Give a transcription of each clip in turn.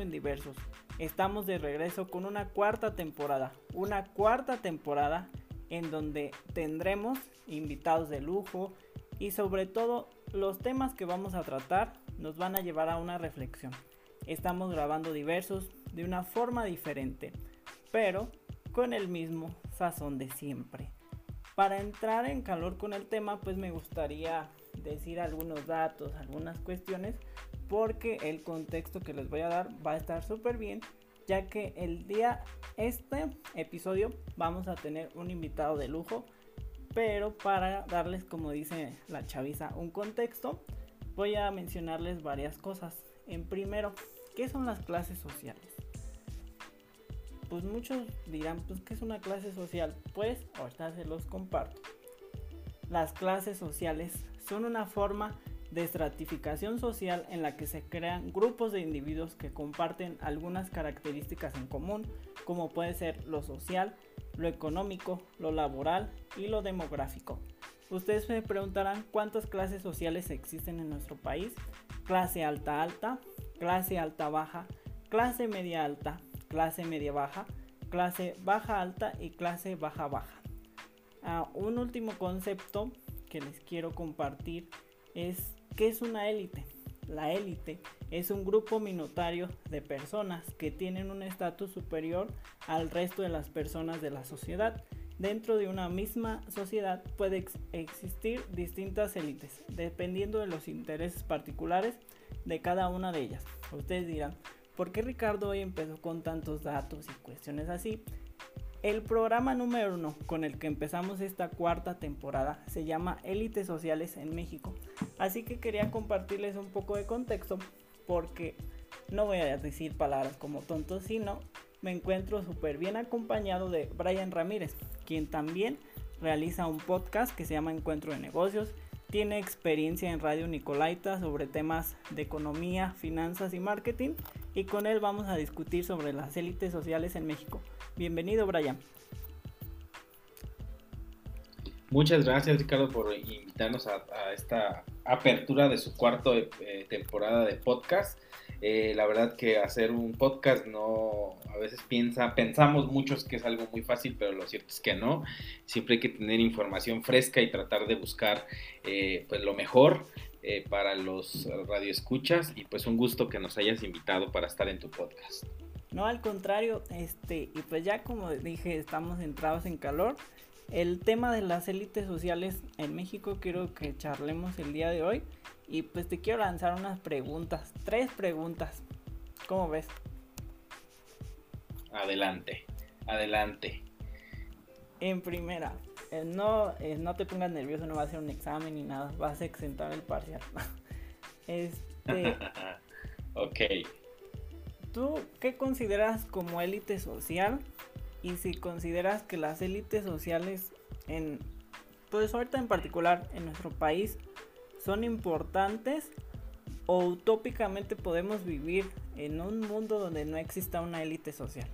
en Diversos. Estamos de regreso con una cuarta temporada. Una cuarta temporada en donde tendremos invitados de lujo y sobre todo los temas que vamos a tratar nos van a llevar a una reflexión. Estamos grabando diversos de una forma diferente, pero con el mismo sazón de siempre. Para entrar en calor con el tema, pues me gustaría decir algunos datos, algunas cuestiones, porque el contexto que les voy a dar va a estar súper bien, ya que el día, este episodio, vamos a tener un invitado de lujo, pero para darles, como dice la chaviza, un contexto, voy a mencionarles varias cosas. En primero, ¿qué son las clases sociales? Pues muchos dirán, pues ¿qué es una clase social? Pues ahorita se los comparto. Las clases sociales son una forma de estratificación social en la que se crean grupos de individuos que comparten algunas características en común, como puede ser lo social, lo económico, lo laboral y lo demográfico. Ustedes me preguntarán cuántas clases sociales existen en nuestro país. Clase alta alta, clase alta baja, clase media alta, clase media baja, clase baja alta y clase baja baja. Ah, un último concepto que les quiero compartir es qué es una élite. La élite es un grupo minoritario de personas que tienen un estatus superior al resto de las personas de la sociedad. Dentro de una misma sociedad puede existir distintas élites, dependiendo de los intereses particulares de cada una de ellas. Ustedes dirán, ¿por qué Ricardo hoy empezó con tantos datos y cuestiones así? El programa número uno con el que empezamos esta cuarta temporada se llama Élites Sociales en México. Así que quería compartirles un poco de contexto porque no voy a decir palabras como tonto, sino me encuentro súper bien acompañado de Brian Ramírez, quien también realiza un podcast que se llama Encuentro de Negocios. Tiene experiencia en Radio Nicolaita sobre temas de economía, finanzas y marketing y con él vamos a discutir sobre las élites sociales en México. Bienvenido, Brian. Muchas gracias, Ricardo, por invitarnos a, esta apertura de su cuarta eh, temporada de podcast. Eh, la verdad que hacer un podcast no, a veces piensa, pensamos muchos que es algo muy fácil, pero lo cierto es que no. Siempre hay que tener información fresca y tratar de buscar eh, pues lo mejor para los radioescuchas y pues un gusto que nos hayas invitado para estar en tu podcast. No, al contrario, este, y pues ya como dije, estamos entrados en calor. El tema de las élites sociales en México quiero que charlemos el día de hoy. Y pues te quiero lanzar unas preguntas, tres preguntas. ¿Cómo ves? Adelante, adelante. En primera, eh, no, eh, no te pongas nervioso, no va a ser un examen ni nada, vas a exentar el parcial. este. ok. ¿Tú qué consideras como élite social? Y si consideras que las élites sociales en, pues ahorita en particular en nuestro país, son importantes o utópicamente podemos vivir en un mundo donde no exista una élite social?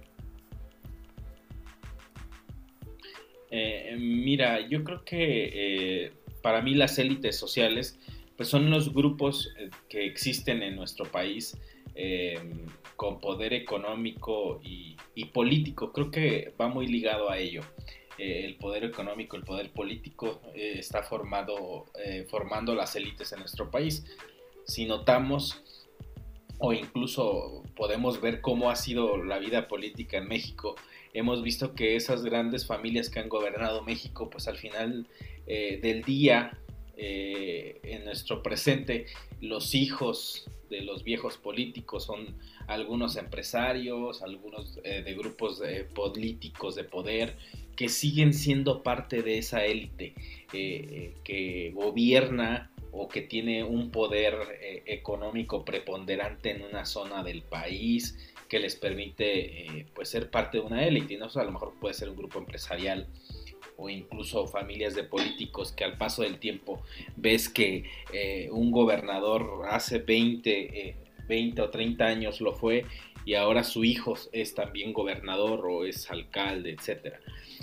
Eh, mira, yo creo que eh, para mí las élites sociales pues son los grupos eh, que existen en nuestro país con poder económico y, político. Creo que va muy ligado a ello. Eh, el poder económico, el poder político eh, está formado, eh, formando las élites en nuestro país. Si notamos o incluso podemos ver cómo ha sido la vida política en México, hemos visto que esas grandes familias que han gobernado México, pues al final del día, en nuestro presente, los hijos de los viejos políticos son algunos empresarios, algunos eh, de grupos políticos de poder que siguen siendo parte de esa élite eh, eh, que gobierna o que tiene un poder económico preponderante en una zona del país que les permite pues ser parte de una élite, ¿no? a lo mejor puede ser un grupo empresarial o incluso familias de políticos que al paso del tiempo ves que un gobernador hace 20, 20 o 30 años lo fue y ahora su hijo es también gobernador o es alcalde, etc.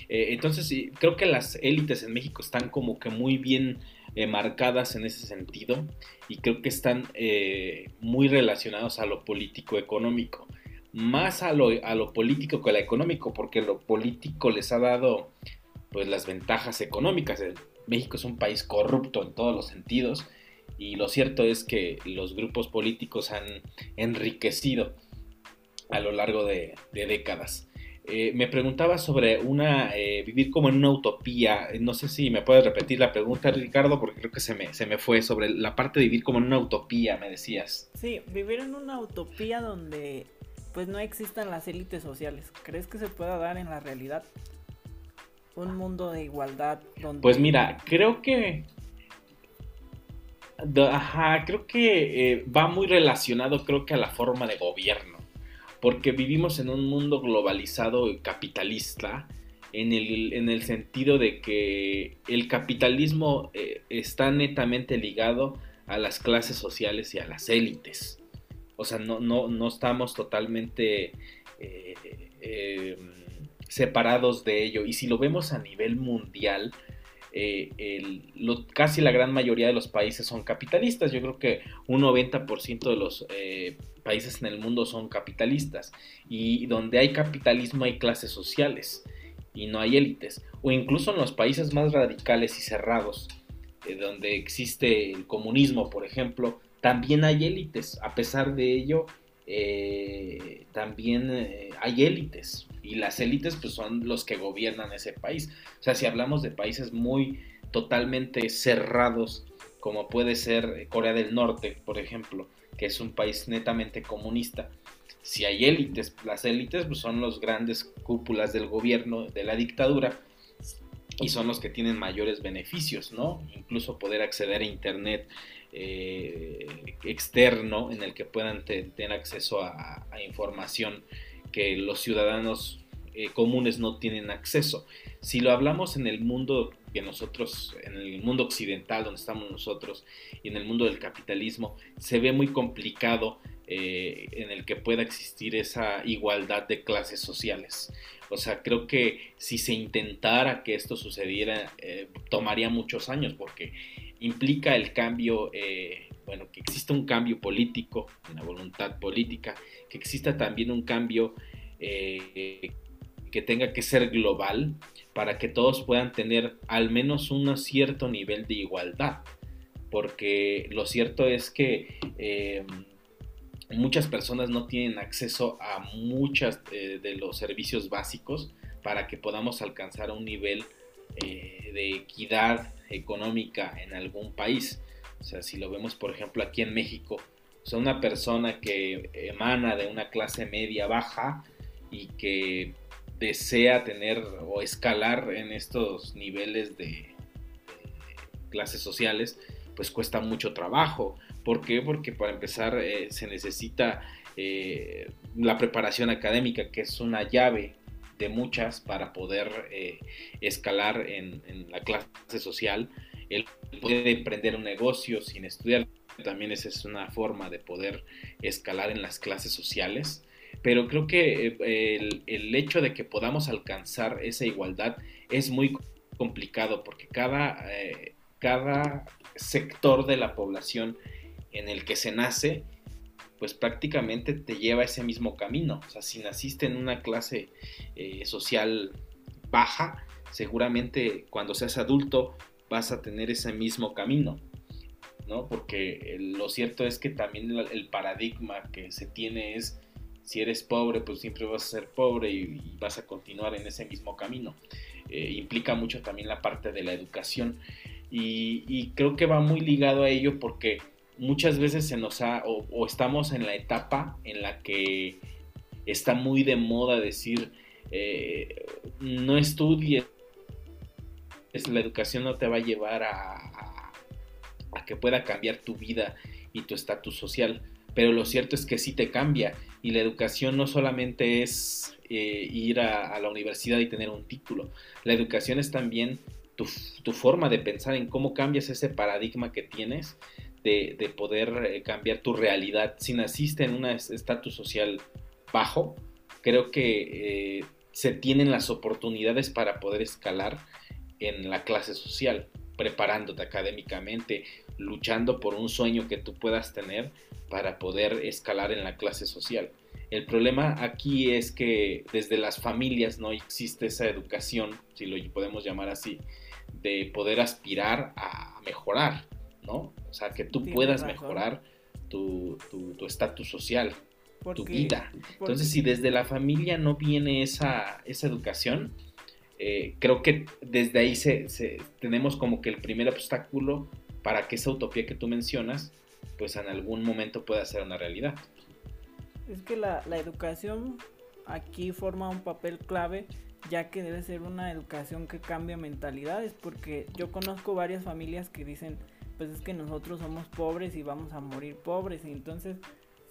Eh, entonces creo que las élites en México están como que muy bien eh, marcadas en ese sentido y creo que están eh, muy relacionados a lo político-económico. Más a lo, a lo político que a lo económico, porque lo político les ha dado pues las ventajas económicas. México es un país corrupto en todos los sentidos y lo cierto es que los grupos políticos han enriquecido a lo largo de, décadas. Eh, me preguntaba sobre una eh, vivir como en una utopía. No sé si me puedes repetir la pregunta, Ricardo, porque creo que se me, se me fue sobre la parte de vivir como en una utopía, me decías. Sí, vivir en una utopía donde pues no existan las élites sociales. ¿Crees que se pueda dar en la realidad? Un mundo de igualdad donde... Pues mira, creo que Ajá, creo que eh, va muy relacionado, creo que a la forma de gobierno, porque vivimos en un mundo globalizado y capitalista, en el, en el sentido de que el capitalismo eh, está netamente ligado a las clases sociales y a las élites. O sea, no, no, no estamos totalmente eh, separados de ello. Y si lo vemos a nivel mundial, eh, casi la gran mayoría de los países son capitalistas. Yo creo que un 90% de los eh, países en el mundo son capitalistas. Y donde hay capitalismo hay clases sociales y no hay élites. O incluso en los países más radicales y cerrados, eh, donde existe el comunismo, por ejemplo, también hay élites. A pesar de ello, también hay élites y las élites pues son los que gobiernan ese país. O sea, si hablamos de países muy totalmente cerrados, como puede ser Corea del Norte, por ejemplo, que es un país netamente comunista, si hay élites, las élites pues, son los grandes cúpulas del gobierno, de la dictadura, y son los que tienen mayores beneficios, ¿no? Incluso poder acceder a Internet eh, externo en el que puedan tener acceso a información que los ciudadanos eh, comunes no tienen acceso. Si lo hablamos en el mundo que nosotros, en el mundo occidental donde estamos nosotros y en el mundo del capitalismo, se ve muy complicado eh, en el que pueda existir esa igualdad de clases sociales. O sea, creo que si se intentara que esto sucediera, tomaría muchos años porque implica el cambio, bueno, que exista un cambio político, una voluntad política, que exista también un cambio eh, que tenga que ser global para que todos puedan tener al menos un cierto nivel de igualdad. Porque lo cierto es que eh, muchas personas no tienen acceso a muchos eh, de los servicios básicos para que podamos alcanzar un nivel de equidad económica en algún país. O sea, si lo vemos, por ejemplo, aquí en México, sea, una persona que emana de una clase media baja y que desea tener o escalar en estos niveles de, clases sociales, pues cuesta mucho trabajo. ¿Por qué? Porque para empezar eh, se necesita eh, la preparación académica, que es una llave de muchas para poder eh, escalar en, la clase social. Él puede emprender un negocio sin estudiar también esa es una forma de poder escalar en las clases sociales. Pero creo que eh, el, hecho de que podamos alcanzar esa igualdad es muy complicado porque cada, eh, cada sector de la población en el que se nace, pues prácticamente te lleva ese mismo camino. O sea, si naciste en una clase eh, social baja, seguramente cuando seas adulto vas a tener ese mismo camino. Porque lo cierto es que también el, paradigma que se tiene es, si eres pobre, pues siempre vas a ser pobre y, vas a continuar en ese mismo camino. Eh, implica mucho también la parte de la educación y, creo que va muy ligado a ello porque muchas veces se nos ha, o, estamos en la etapa en la que está muy de moda decir, eh, no estudies, la educación no te va a llevar a, a que pueda cambiar tu vida y tu estatus social. Pero lo cierto es que sí te cambia y la educación no solamente es eh, ir a, la universidad y tener un título, la educación es también tu, forma de pensar en cómo cambias ese paradigma que tienes de, poder eh, cambiar tu realidad. Si naciste en un estatus social bajo, creo que eh, se tienen las oportunidades para poder escalar en la clase social preparándote académicamente, luchando por un sueño que tú puedas tener para poder escalar en la clase social. El problema aquí es que desde las familias no existe esa educación, si lo podemos llamar así, de poder aspirar a mejorar, ¿no? O sea, que tú puedas mejorar tu estatus social, tu vida. Entonces, si desde la familia no viene esa, esa educación, eh, creo que desde ahí se, tenemos como que el primer obstáculo para que esa utopía que tú mencionas, pues en algún momento pueda ser una realidad. Es que la, la educación aquí forma un papel clave ya que debe ser una educación que cambia mentalidades, porque yo conozco varias familias que dicen, pues es que nosotros somos pobres y vamos a morir pobres, y entonces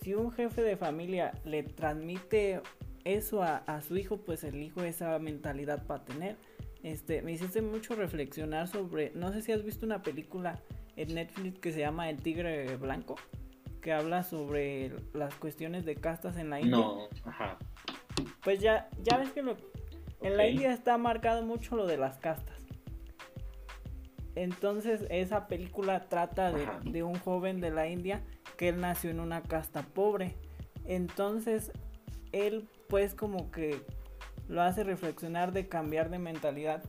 si un jefe de familia le transmite eso a, su hijo, pues el hijo esa mentalidad va a tener. Este, me hiciste mucho reflexionar sobre, no sé si has visto una película en Netflix que se llama El Tigre Blanco, que habla sobre las cuestiones de castas en la India. No, ajá. Pues ya, ya ves que en la India está marcado mucho lo de las castas. Entonces esa película trata de, de un joven de la India que él nació en una casta pobre. Entonces, él pues como que lo hace reflexionar de cambiar de mentalidad,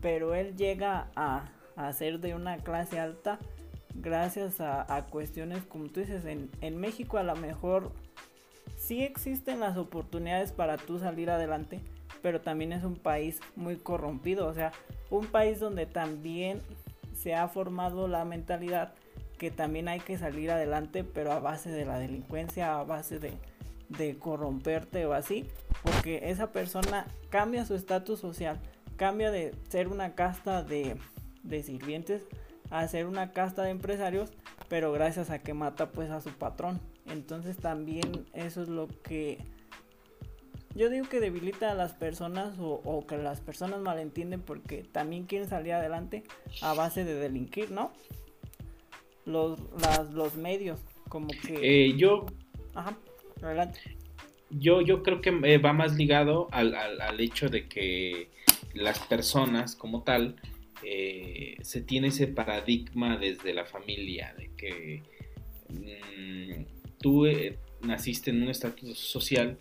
pero él llega a, a ser de una clase alta gracias a, cuestiones como tú dices, en, en México a lo mejor sí existen las oportunidades para tú salir adelante, pero también es un país muy corrompido, o sea, un país donde también se ha formado la mentalidad que también hay que salir adelante, pero a base de la delincuencia, a base de, de corromperte o así, porque esa persona cambia su estatus social, cambia de ser una casta de, de sirvientes a ser una casta de empresarios, pero gracias a que mata pues a su patrón. Entonces también eso es lo que yo digo que debilita a las personas o, o, que las personas malentienden porque también quieren salir adelante a base de delinquir, ¿no? los, los medios, como que... Eh, yo... Ajá, adelante. Yo, yo creo que eh, va más ligado al, al, hecho de que las personas como tal eh, se tiene ese paradigma desde la familia, de que mm, tú naciste en un estatus social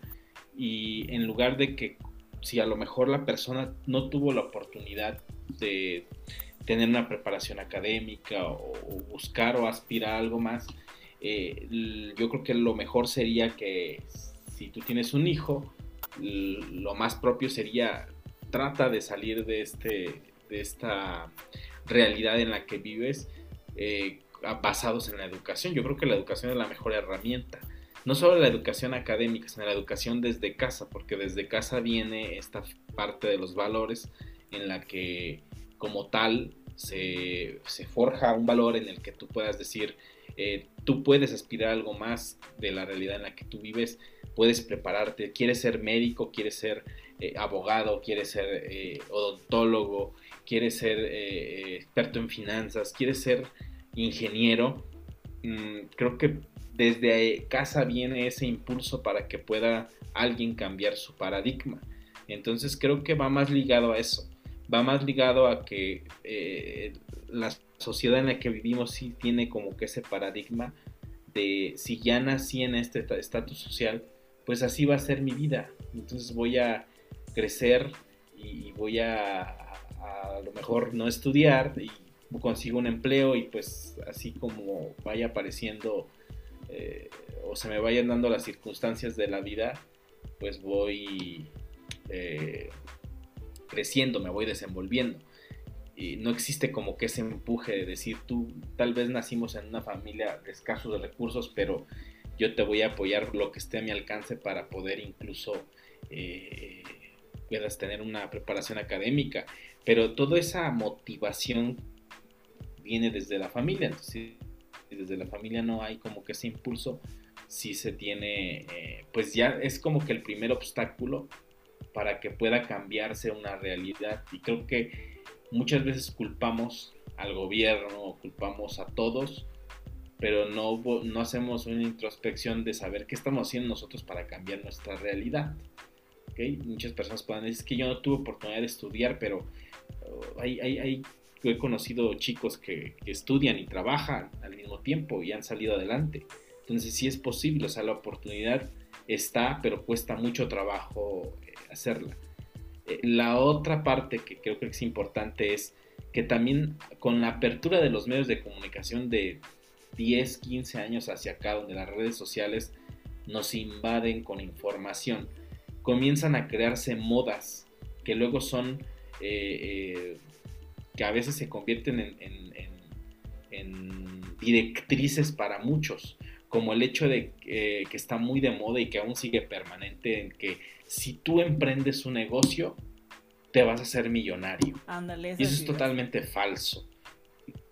y en lugar de que si a lo mejor la persona no tuvo la oportunidad de tener una preparación académica o, buscar o aspirar a algo más, eh, yo creo que lo mejor sería que si tú tienes un hijo, lo más propio sería trata de salir de, este, de esta realidad en la que vives eh, basados en la educación. Yo creo que la educación es la mejor herramienta. No solo la educación académica, sino la educación desde casa, porque desde casa viene esta parte de los valores en la que como tal se, forja un valor en el que tú puedas decir, eh, tú puedes aspirar algo más de la realidad en la que tú vives, puedes prepararte, quieres ser médico, quieres ser eh, abogado, quieres ser eh, odontólogo, quieres ser experto en finanzas, quieres ser ingeniero. Mm, creo que desde casa viene ese impulso para que pueda alguien cambiar su paradigma. Entonces creo que va más ligado a eso va más ligado a que eh, la sociedad en la que vivimos sí tiene como que ese paradigma de si ya nací en este estatus social, pues así va a ser mi vida. Entonces voy a crecer y voy a a, lo mejor no estudiar y consigo un empleo y pues así como vaya apareciendo eh, o se me vayan dando las circunstancias de la vida, pues voy eh, creciendo, me voy desenvolviendo. Y no existe como que ese empuje de decir, tú tal vez nacimos en una familia de escasos recursos, pero yo te voy a apoyar lo que esté a mi alcance para poder incluso eh, puedas tener una preparación académica. Pero toda esa motivación viene desde la familia. Entonces, desde la familia no hay como que ese impulso, si se tiene, eh, pues ya es como que el primer obstáculo para que pueda cambiarse una realidad. Y creo que muchas veces culpamos al gobierno, culpamos a todos, pero no, no hacemos una introspección de saber qué estamos haciendo nosotros para cambiar nuestra realidad. ¿Okay? Muchas personas pueden decir que yo no tuve oportunidad de estudiar, pero uh, hay, hay, hay he conocido chicos que, estudian y trabajan al mismo tiempo y han salido adelante. Entonces sí es posible, o sea, la oportunidad está, pero cuesta mucho trabajo eh, hacerla. Eh, la otra parte que creo que es importante es que también con la apertura de los medios de comunicación de 10, 15 años hacia acá, donde las redes sociales nos invaden con información, comienzan a crearse modas que luego son, eh, eh, que a veces se convierten en, directrices para muchos, como el hecho de que está muy de moda y que aún sigue permanente, en que si tú emprendes un negocio, te vas a hacer millonario. y eso es totalmente falso.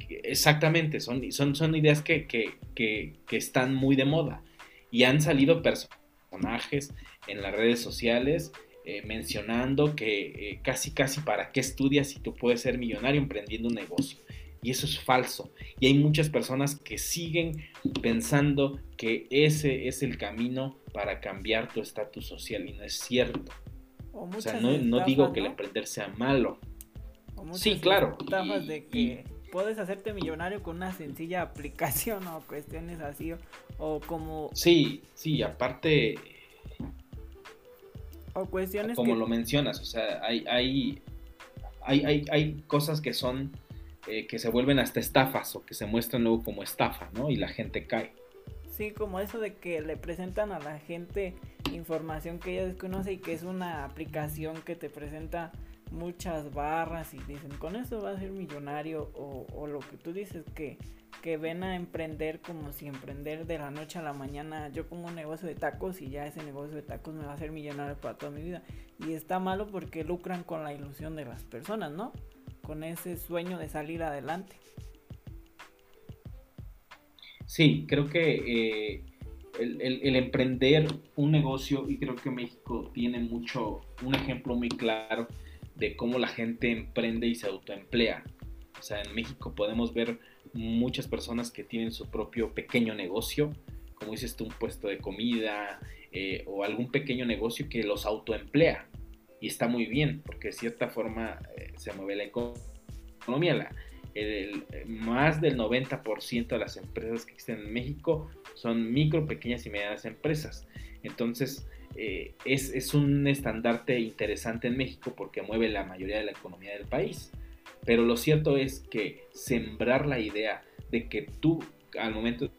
Exactamente, son, son, son ideas que, están muy de moda y han salido personajes en las redes sociales eh, mencionando que eh, casi casi para qué estudias si tú puedes ser millonario emprendiendo un negocio. Y eso es falso. Y hay muchas personas que siguen pensando que ese es el camino para cambiar tu estatus social y no es cierto. O, sea, no, digo que el emprender sea malo. sí, claro. de que puedes hacerte millonario con una sencilla aplicación o cuestiones así. O, como. Sí, sí, aparte. O cuestiones. Como lo mencionas, o sea, hay, hay, hay, hay, cosas que son. Eh, que se vuelven hasta estafas o que se muestran luego como estafa, ¿no? Y la gente cae. Sí, como eso de que le presentan a la gente información que ella desconoce y que es una aplicación que te presenta muchas barras y dicen con eso va a ser millonario o, lo que tú dices que, que ven a emprender como si emprender de la noche a la mañana yo pongo un negocio de tacos y ya ese negocio de tacos me va a hacer millonario para toda mi vida y está malo porque lucran con la ilusión de las personas, ¿no? Con ese sueño de salir adelante. Sí, creo que eh, el, emprender un negocio, y creo que México tiene mucho, un ejemplo muy claro de cómo la gente emprende y se autoemplea. O sea, en México podemos ver muchas personas que tienen su propio pequeño negocio, como dices tú, un puesto de comida eh, o algún pequeño negocio que los autoemplea. Y está muy bien, porque de cierta forma eh, se mueve la economía. La, el, más del 90% de las empresas que existen en México son micro, pequeñas y medianas empresas. Entonces, eh, es, es, un estandarte interesante en México porque mueve la mayoría de la economía del país. Pero lo cierto es que sembrar la idea de que tú, al momento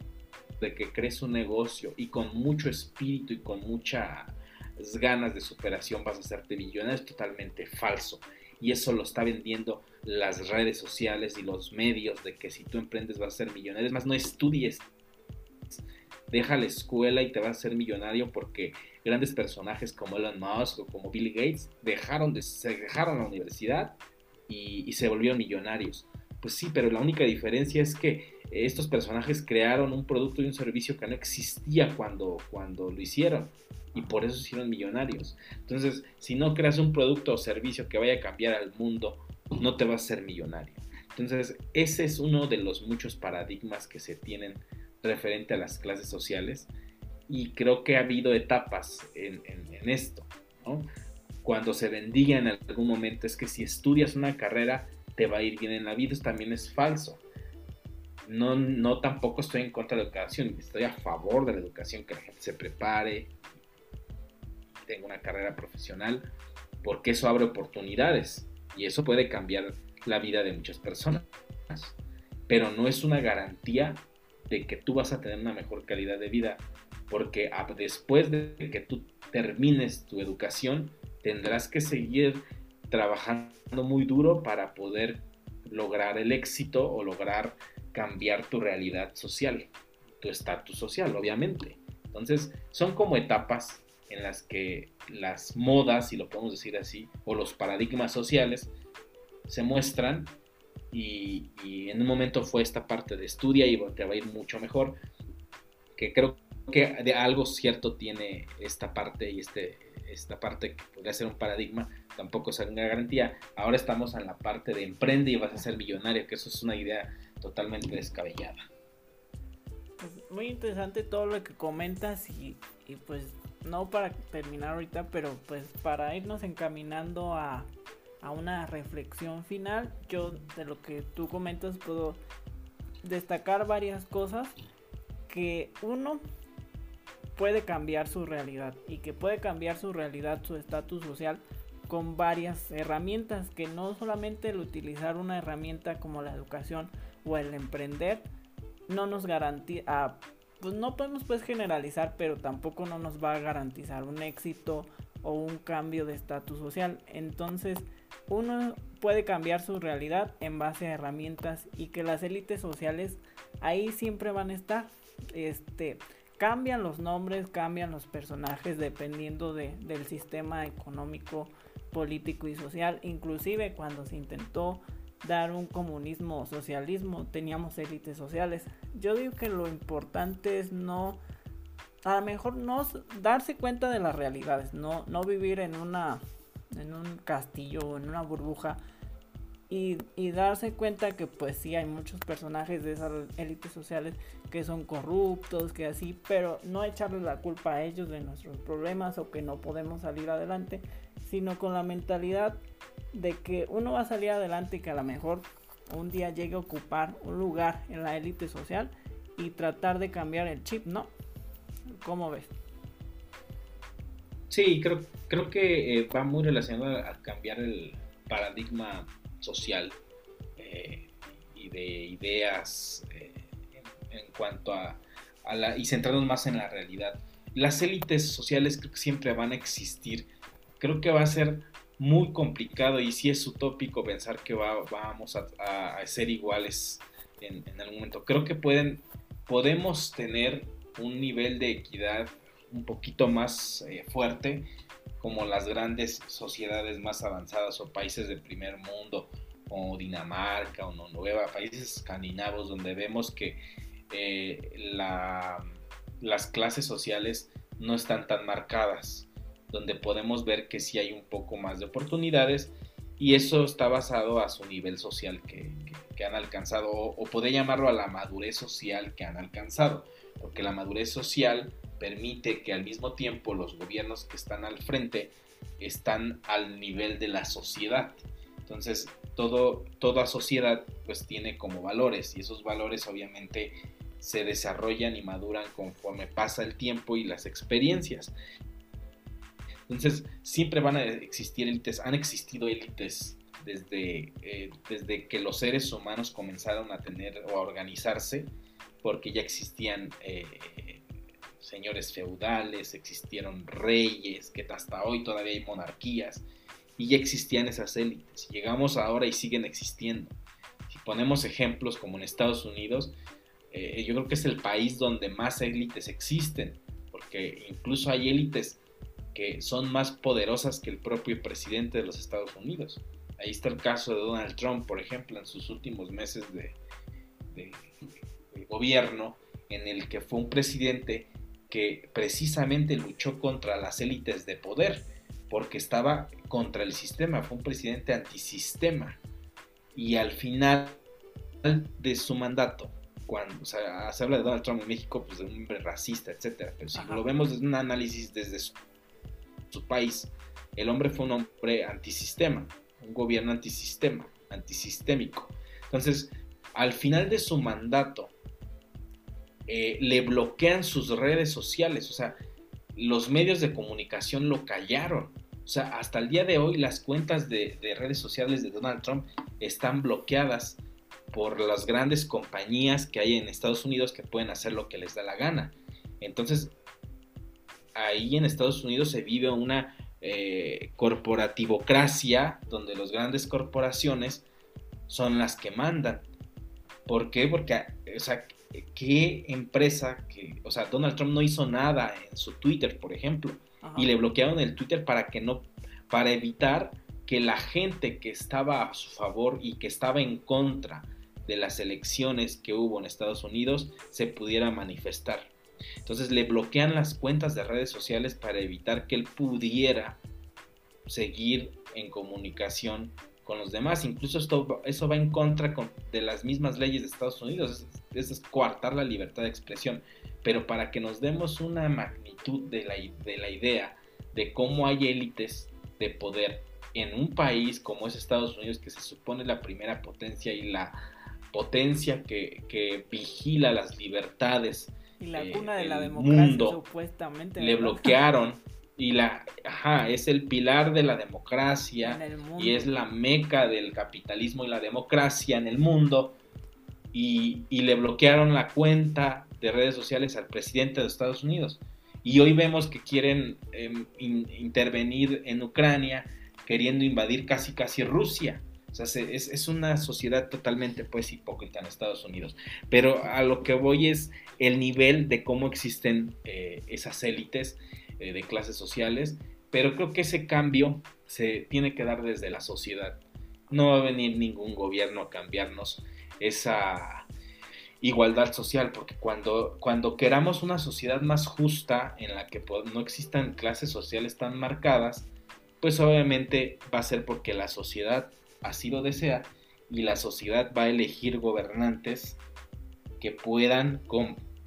de que crees un negocio y con mucho espíritu y con muchas ganas de superación vas a hacerte millonario es totalmente falso y eso lo está vendiendo las redes sociales y los medios de que si tú emprendes vas a ser millonario. Es más, no estudies, deja la escuela y te vas a ser millonario porque grandes personajes como Elon Musk o como Bill Gates dejaron de, se dejaron la universidad y, se volvieron millonarios. Pues sí, pero la única diferencia es que estos personajes crearon un producto y un servicio que no existía cuando, cuando lo hicieron y por eso se hicieron millonarios. Entonces, si no creas un producto o servicio que vaya a cambiar al mundo, no te vas a ser millonario. Entonces, ese es uno de los muchos paradigmas que se tienen referente a las clases sociales y creo que ha habido etapas en, esto. Cuando se bendiga en algún momento es que si estudias una carrera te va a ir bien en la vida, también es falso. No, no tampoco estoy en contra de la educación, estoy a favor de la educación, que la gente se prepare, tenga una carrera profesional, porque eso abre oportunidades y eso puede cambiar la vida de muchas personas. Pero no es una garantía de que tú vas a tener una mejor calidad de vida, porque después de que tú termines tu educación, tendrás que seguir trabajando muy duro para poder lograr el éxito o lograr cambiar tu realidad social, tu estatus social, obviamente. Entonces, son como etapas en las que las modas, si lo podemos decir así, o los paradigmas sociales se muestran y, en un momento fue esta parte de estudia y te va a ir mucho mejor, que creo que de algo cierto tiene esta parte y este, esta parte que podría ser un paradigma, tampoco es una garantía. Ahora estamos en la parte de emprende y vas a ser millonario, que eso es una idea totalmente descabellada. Pues, muy interesante todo lo que comentas y, y pues no para terminar ahorita, pero pues para irnos encaminando a, a una reflexión final, yo de lo que tú comentas puedo destacar varias cosas. Que uno puede cambiar su realidad y que puede cambiar su realidad, su estatus social con varias herramientas que no solamente el utilizar una herramienta como la educación o el emprender no nos garantiza pues no podemos pues generalizar pero tampoco no nos va a garantizar un éxito o un cambio de estatus social. Entonces uno puede cambiar su realidad en base a herramientas y que las élites sociales ahí siempre van a estar. Este cambian los nombres cambian los personajes dependiendo de, del sistema económico político y social. Inclusive cuando se intentó dar un comunismo o socialismo teníamos élites sociales. Yo digo que lo importante es no a lo mejor no darse cuenta de las realidades no no vivir en una en un castillo o en una burbuja y, darse cuenta que pues sí hay muchos personajes de esas élites sociales que son corruptos, que así, pero no echarles la culpa a ellos de nuestros problemas o que no podemos salir adelante, sino con la mentalidad de que uno va a salir adelante y que a lo mejor un día llegue a ocupar un lugar en la élite social y tratar de cambiar el chip, ¿no? ¿Cómo ves? Sí, creo, creo que eh, va muy relacionado a, cambiar el paradigma social eh, y de ideas eh, en, cuanto a, la... y centrarnos más en la realidad. Las élites sociales creo que siempre van a existir. Creo que va a ser muy complicado y si es utópico pensar que vamos a, ser iguales en, en, algún momento. Creo que pueden, podemos tener un nivel de equidad un poquito más eh, fuerte, como las grandes sociedades más avanzadas o países del primer mundo, o Dinamarca o Noruega, países escandinavos, donde vemos que eh, las clases sociales no están tan marcadas, donde podemos ver que sí hay un poco más de oportunidades y eso está basado a su nivel social que, han alcanzado o, o llamarlo a la madurez social que han alcanzado, porque la madurez social permite que al mismo tiempo los gobiernos que están al frente están al nivel de la sociedad. Entonces, todo, toda sociedad pues tiene como valores y esos valores obviamente se desarrollan y maduran conforme pasa el tiempo y las experiencias. Entonces, siempre van a existir élites, han existido élites desde, eh, desde que los seres humanos comenzaron a tener o a organizarse, porque ya existían eh, señores feudales, existieron reyes, que hasta hoy todavía hay monarquías, y ya existían esas élites. Llegamos ahora y siguen existiendo. Si ponemos ejemplos como en Estados Unidos, eh, yo creo que es el país donde más élites existen, porque incluso hay élites que son más poderosas que el propio presidente de los Estados Unidos. Ahí está el caso de Donald Trump, por ejemplo, en sus últimos meses de gobierno, en el que fue un presidente que precisamente luchó contra las élites de poder, porque estaba contra el sistema, fue un presidente antisistema. Y al final de su mandato, cuando se habla de Donald Trump en México, pues de un hombre racista, etcétera, pero si lo vemos desde un análisis desde su, su país, el hombre fue un hombre antisistema, un gobierno antisistema, antisistémico. Entonces, al final de su mandato, eh, le bloquean sus redes sociales, o sea, los medios de comunicación lo callaron. O sea, hasta el día de hoy las cuentas de, redes sociales de Donald Trump están bloqueadas por las grandes compañías que hay en Estados Unidos que pueden hacer lo que les da la gana. Entonces, ahí en Estados Unidos se vive una eh, corporativocracia donde las grandes corporaciones son las que mandan. ¿Por qué? Porque o sea, qué empresa que, o sea, Donald Trump no hizo nada en su Twitter, por ejemplo, y le bloquearon el Twitter para que no, para evitar que la gente que estaba a su favor y que estaba en contra de las elecciones que hubo en Estados Unidos se pudiera manifestar. Entonces le bloquean las cuentas de redes sociales para evitar que él pudiera seguir en comunicación con los demás. Incluso esto, eso va en contra de las mismas leyes de Estados Unidos. Es, es, coartar la libertad de expresión. Pero para que nos demos una magnitud de la, de la idea de cómo hay élites de poder en un país como es Estados Unidos, que se supone la primera potencia y la potencia que, vigila las libertades y la eh, cuna de la democracia mundo, supuestamente le bloquearon y la ajá, es el pilar de la democracia y es la meca del capitalismo y la democracia en el mundo. Y, le bloquearon la cuenta de redes sociales al presidente de Estados Unidos. Y hoy vemos que quieren em, intervenir en Ucrania queriendo invadir casi casi Rusia. O sea, es, una sociedad totalmente pues hipócrita en Estados Unidos. Pero a lo que voy es el nivel de cómo existen eh, esas élites eh, de clases sociales. Pero creo que ese cambio se tiene que dar desde la sociedad. No va a venir ningún gobierno a cambiarnos esa igualdad social, porque cuando, cuando queramos una sociedad más justa en la que no existan clases sociales tan marcadas, pues obviamente va a ser porque la sociedad así lo desea y la sociedad va a elegir gobernantes que puedan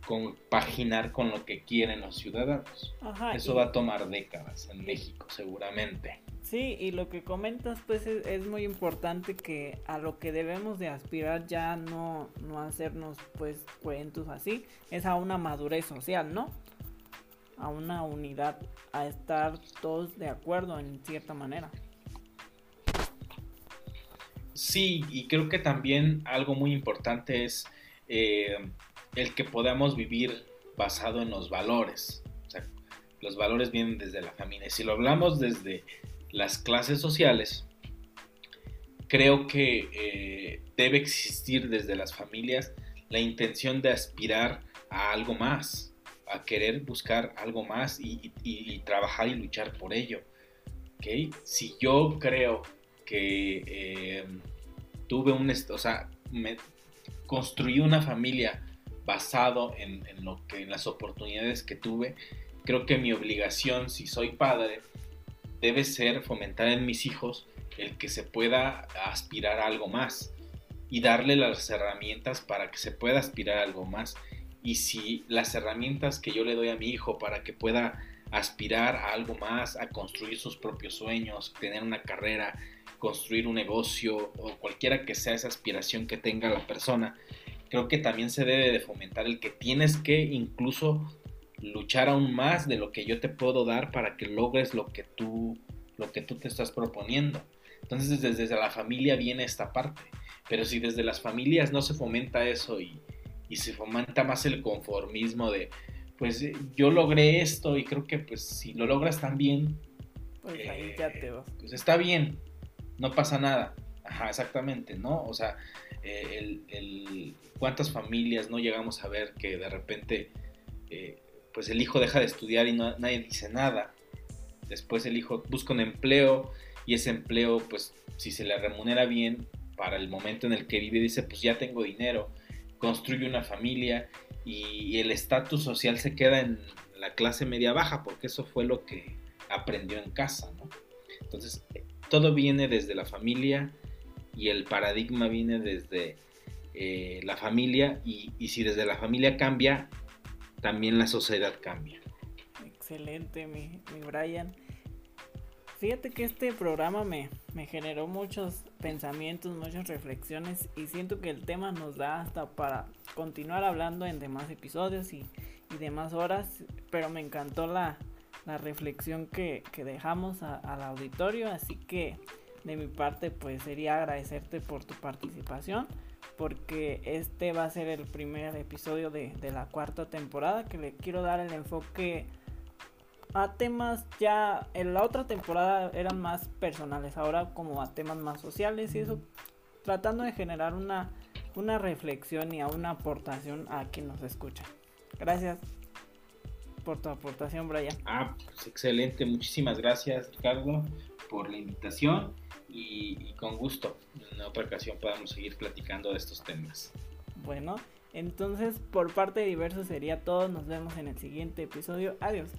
compaginar con lo que quieren los ciudadanos. Eso va a tomar décadas en México seguramente. Sí, y lo que comentas pues es, muy importante que a lo que debemos de aspirar ya no, no hacernos pues cuentos así, es a una madurez social, ¿no? A una unidad, a estar todos de acuerdo en cierta manera. Sí, y creo que también algo muy importante es eh, el que podamos vivir basado en los valores. O sea, los valores vienen desde la familia. Si lo hablamos desde las clases sociales, creo que eh, debe existir desde las familias la intención de aspirar a algo más, a querer buscar algo más y, trabajar y luchar por ello. ¿okay? Si yo creo que eh, tuve un, o sea, me construí una familia basado en, lo que, en las oportunidades que tuve, creo que mi obligación, si soy padre, debe ser fomentar en mis hijos el que se pueda aspirar a algo más y darle las herramientas para que se pueda aspirar a algo más. Y si las herramientas que yo le doy a mi hijo para que pueda aspirar a algo más, a construir sus propios sueños, tener una carrera, construir un negocio o cualquiera que sea esa aspiración que tenga la persona, creo que también se debe de fomentar el que tienes que incluso luchar aún más de lo que yo te puedo dar para que logres lo que tú, lo que tú te estás proponiendo. Entonces desde, la familia viene esta parte. Pero si desde las familias no se fomenta eso y, y se fomenta más el conformismo de, pues eh, yo logré esto y creo que pues si lo logras también, pues ahí ya te vas. Pues está bien, no pasa nada. Ajá, exactamente, ¿no? O sea, eh, el, cuántas familias no llegamos a ver que de repente, eh, pues el hijo deja de estudiar y no, nadie dice nada. Después el hijo busca un empleo y ese empleo, pues si se le remunera bien para el momento en el que vive, dice, pues ya tengo dinero, construye una familia y el estatus social se queda en la clase media baja porque eso fue lo que aprendió en casa, ¿no? Entonces, todo viene desde la familia y el paradigma viene desde eh, la familia y, si desde la familia cambia, también la sociedad cambia. Excelente, mi, mi Brian. Fíjate que este programa me, me, generó muchos pensamientos, muchas reflexiones y siento que el tema nos da hasta para continuar hablando en demás episodios y, y demás horas, pero me encantó la, la reflexión que, que dejamos al auditorio, así que de mi parte pues sería agradecerte por tu participación porque este va a ser el primer episodio de, de la cuarta temporada que le quiero dar el enfoque a temas ya en la otra temporada eran más personales, ahora como a temas más sociales y eso tratando de generar una, una reflexión y a una aportación a quien nos escucha. Gracias por tu aportación, Brian. Ah, pues excelente, muchísimas gracias, Ricardo, por la invitación y, con gusto en otra ocasión podamos seguir platicando de estos temas. Bueno, entonces por parte de Diverso sería todo, nos vemos en el siguiente episodio, adiós.